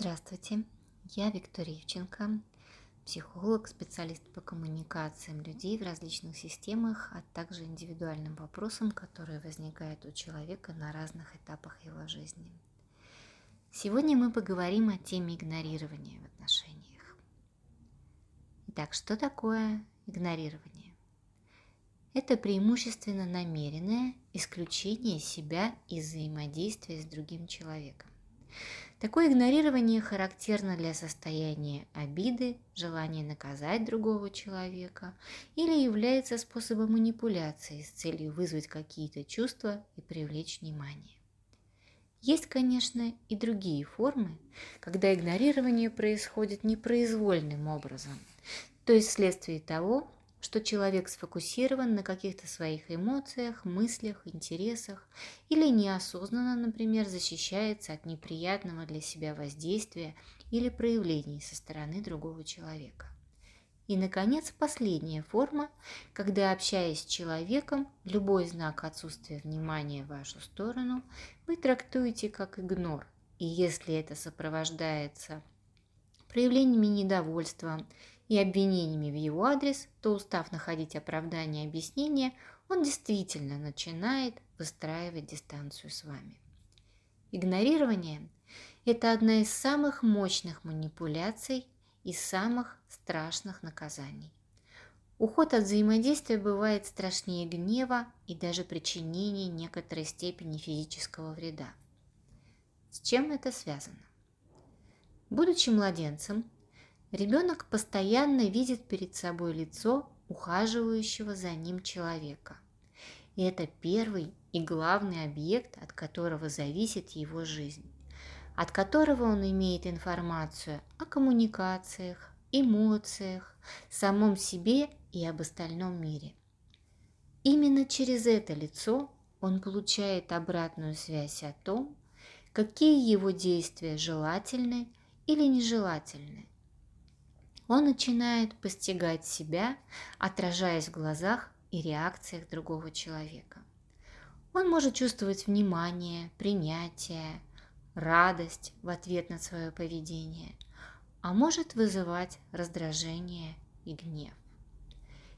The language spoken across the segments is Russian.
Здравствуйте, я Виктория Евченко, психолог, специалист по коммуникациям людей в различных системах, а также индивидуальным вопросам, которые возникают у человека на разных этапах его жизни. Сегодня мы поговорим о теме игнорирования в отношениях. Итак, что такое игнорирование? Это преимущественно намеренное исключение себя из взаимодействия с другим человеком. Такое игнорирование характерно для состояния обиды, желания наказать другого человека или является способом манипуляции с целью вызвать какие-то чувства и привлечь внимание. Есть, конечно, и другие формы, когда игнорирование происходит непроизвольным образом, то есть вследствие того, что человек сфокусирован на каких-то своих эмоциях, мыслях, интересах или неосознанно, например, защищается от неприятного для себя воздействия или проявлений со стороны другого человека. И, наконец, последняя форма, когда, общаясь с человеком, любой знак отсутствия внимания в вашу сторону вы трактуете как игнор. И если это сопровождается проявлениями недовольства и обвинениями в его адрес, то устав находить оправдания и объяснения, он действительно начинает выстраивать дистанцию с вами. Игнорирование – это одна из самых мощных манипуляций и самых страшных наказаний. Уход от взаимодействия бывает страшнее гнева и даже причинения некоторой степени физического вреда. С чем это связано? Будучи младенцем, Ребенок постоянно видит перед собой лицо ухаживающего за ним человека. И это первый и главный объект, от которого зависит его жизнь, от которого он имеет информацию о коммуникациях, эмоциях, самом себе и об остальном мире. Именно через это лицо он получает обратную связь о том, какие его действия желательны или нежелательны, он начинает постигать себя, отражаясь в глазах и реакциях другого человека. Он может чувствовать внимание, принятие, радость в ответ на свое поведение, а может вызывать раздражение и гнев.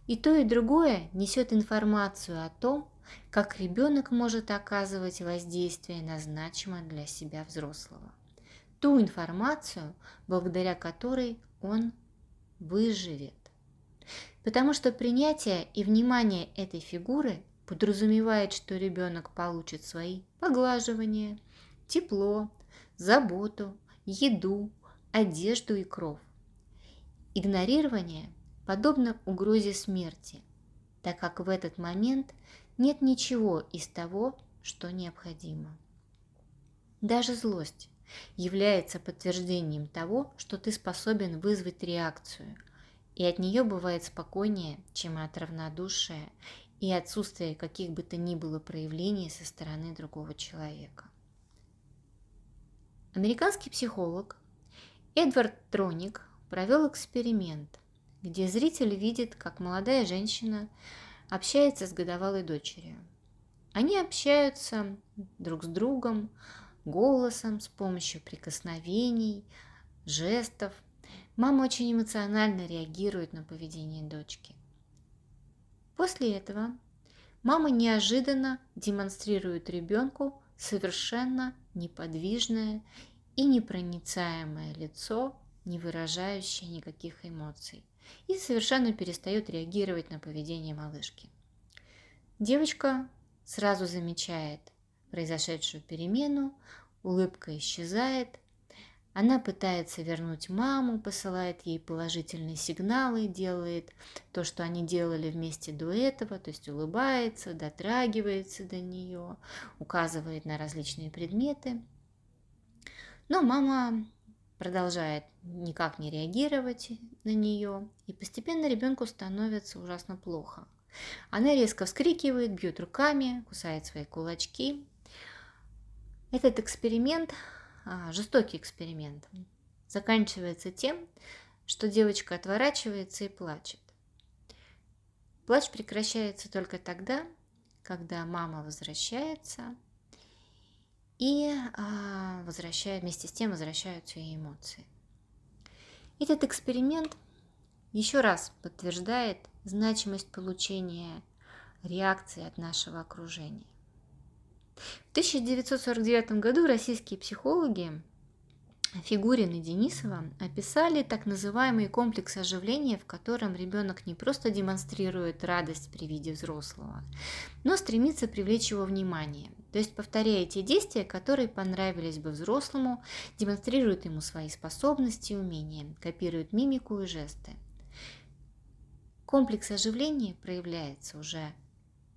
И то, и другое несет информацию о том, как ребенок может оказывать воздействие на значимое для себя взрослого. Ту информацию, благодаря которой он выживет. Потому что принятие и внимание этой фигуры подразумевает, что ребенок получит свои поглаживания, тепло, заботу, еду, одежду и кров. Игнорирование подобно угрозе смерти, так как в этот момент нет ничего из того, что необходимо. Даже злость является подтверждением того, что ты способен вызвать реакцию, и от нее бывает спокойнее, чем от равнодушия и отсутствия каких бы то ни было проявлений со стороны другого человека. Американский психолог Эдвард Троник провел эксперимент, где зритель видит, как молодая женщина общается с годовалой дочерью. Они общаются друг с другом, голосом, с помощью прикосновений, жестов. Мама очень эмоционально реагирует на поведение дочки. После этого мама неожиданно демонстрирует ребенку совершенно неподвижное и непроницаемое лицо, не выражающее никаких эмоций, и совершенно перестает реагировать на поведение малышки. Девочка сразу замечает произошедшую перемену, улыбка исчезает, она пытается вернуть маму, посылает ей положительные сигналы, делает то, что они делали вместе до этого, то есть улыбается, дотрагивается до нее, указывает на различные предметы. Но мама продолжает никак не реагировать на нее, и постепенно ребенку становится ужасно плохо. Она резко вскрикивает, бьет руками, кусает свои кулачки, этот эксперимент, а, жестокий эксперимент, заканчивается тем, что девочка отворачивается и плачет. Плач прекращается только тогда, когда мама возвращается и а, возвращая, вместе с тем возвращаются и эмоции. Этот эксперимент еще раз подтверждает значимость получения реакции от нашего окружения. В 1949 году российские психологи Фигурин и Денисова описали так называемый комплекс оживления, в котором ребенок не просто демонстрирует радость при виде взрослого, но стремится привлечь его внимание. То есть повторяя те действия, которые понравились бы взрослому, демонстрирует ему свои способности и умения, копирует мимику и жесты. Комплекс оживления проявляется уже,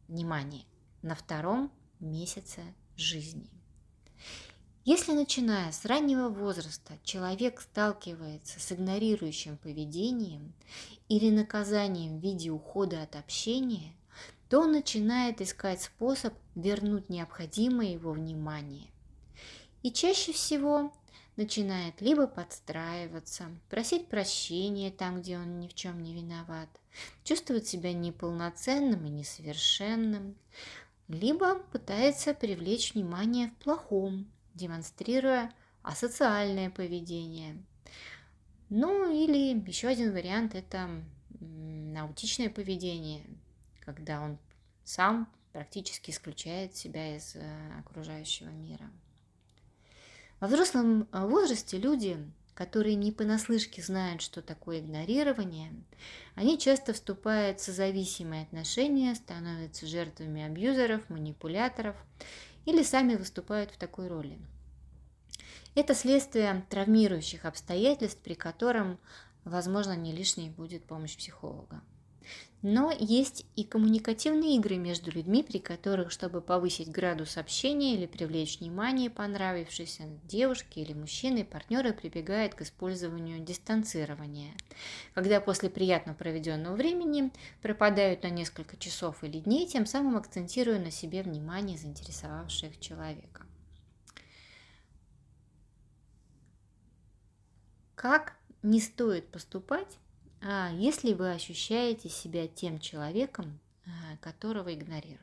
внимание, на втором месяце жизни. Если начиная с раннего возраста человек сталкивается с игнорирующим поведением или наказанием в виде ухода от общения, то он начинает искать способ вернуть необходимое его внимание. И чаще всего начинает либо подстраиваться, просить прощения там, где он ни в чем не виноват, чувствовать себя неполноценным и несовершенным, либо пытается привлечь внимание в плохом, демонстрируя асоциальное поведение. Ну или еще один вариант – это наутичное поведение, когда он сам практически исключает себя из э, окружающего мира. Во взрослом э, возрасте люди, которые не понаслышке знают, что такое игнорирование, они часто вступают в созависимые отношения, становятся жертвами абьюзеров, манипуляторов или сами выступают в такой роли. Это следствие травмирующих обстоятельств, при котором, возможно, не лишней будет помощь психолога. Но есть и коммуникативные игры между людьми, при которых, чтобы повысить градус общения или привлечь внимание понравившейся девушки или мужчины, партнеры прибегают к использованию дистанцирования, когда после приятно проведенного времени пропадают на несколько часов или дней, тем самым акцентируя на себе внимание заинтересовавших человека. Как не стоит поступать, если вы ощущаете себя тем человеком, а, которого игнорируют.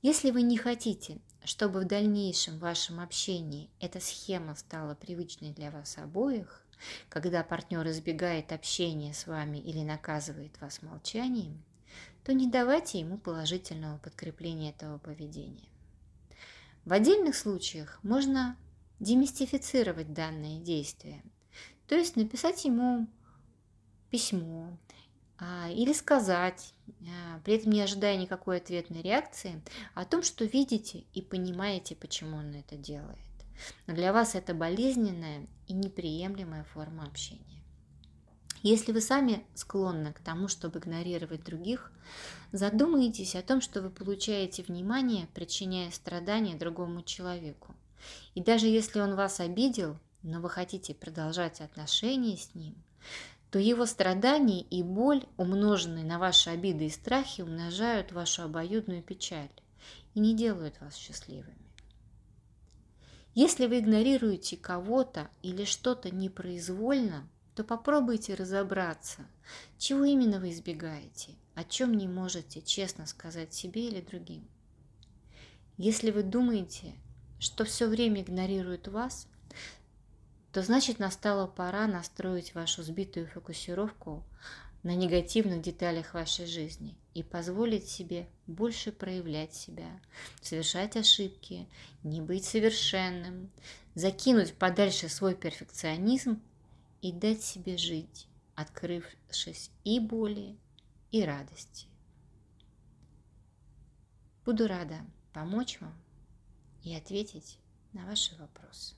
Если вы не хотите, чтобы в дальнейшем в вашем общении эта схема стала привычной для вас обоих, когда партнер избегает общения с вами или наказывает вас молчанием, то не давайте ему положительного подкрепления этого поведения. В отдельных случаях можно демистифицировать данное действие, то есть написать ему письмо а, или сказать, а, при этом не ожидая никакой ответной реакции, о том, что видите и понимаете, почему он это делает. Но для вас это болезненная и неприемлемая форма общения. Если вы сами склонны к тому, чтобы игнорировать других, задумайтесь о том, что вы получаете внимание, причиняя страдания другому человеку. И даже если он вас обидел, но вы хотите продолжать отношения с ним, то его страдания и боль, умноженные на ваши обиды и страхи, умножают вашу обоюдную печаль и не делают вас счастливыми. Если вы игнорируете кого-то или что-то непроизвольно, то попробуйте разобраться, чего именно вы избегаете, о чем не можете честно сказать себе или другим. Если вы думаете, что все время игнорируют вас, то значит настала пора настроить вашу сбитую фокусировку на негативных деталях вашей жизни и позволить себе больше проявлять себя, совершать ошибки, не быть совершенным, закинуть подальше свой перфекционизм и дать себе жить, открывшись и боли, и радости. Буду рада помочь вам и ответить на ваши вопросы.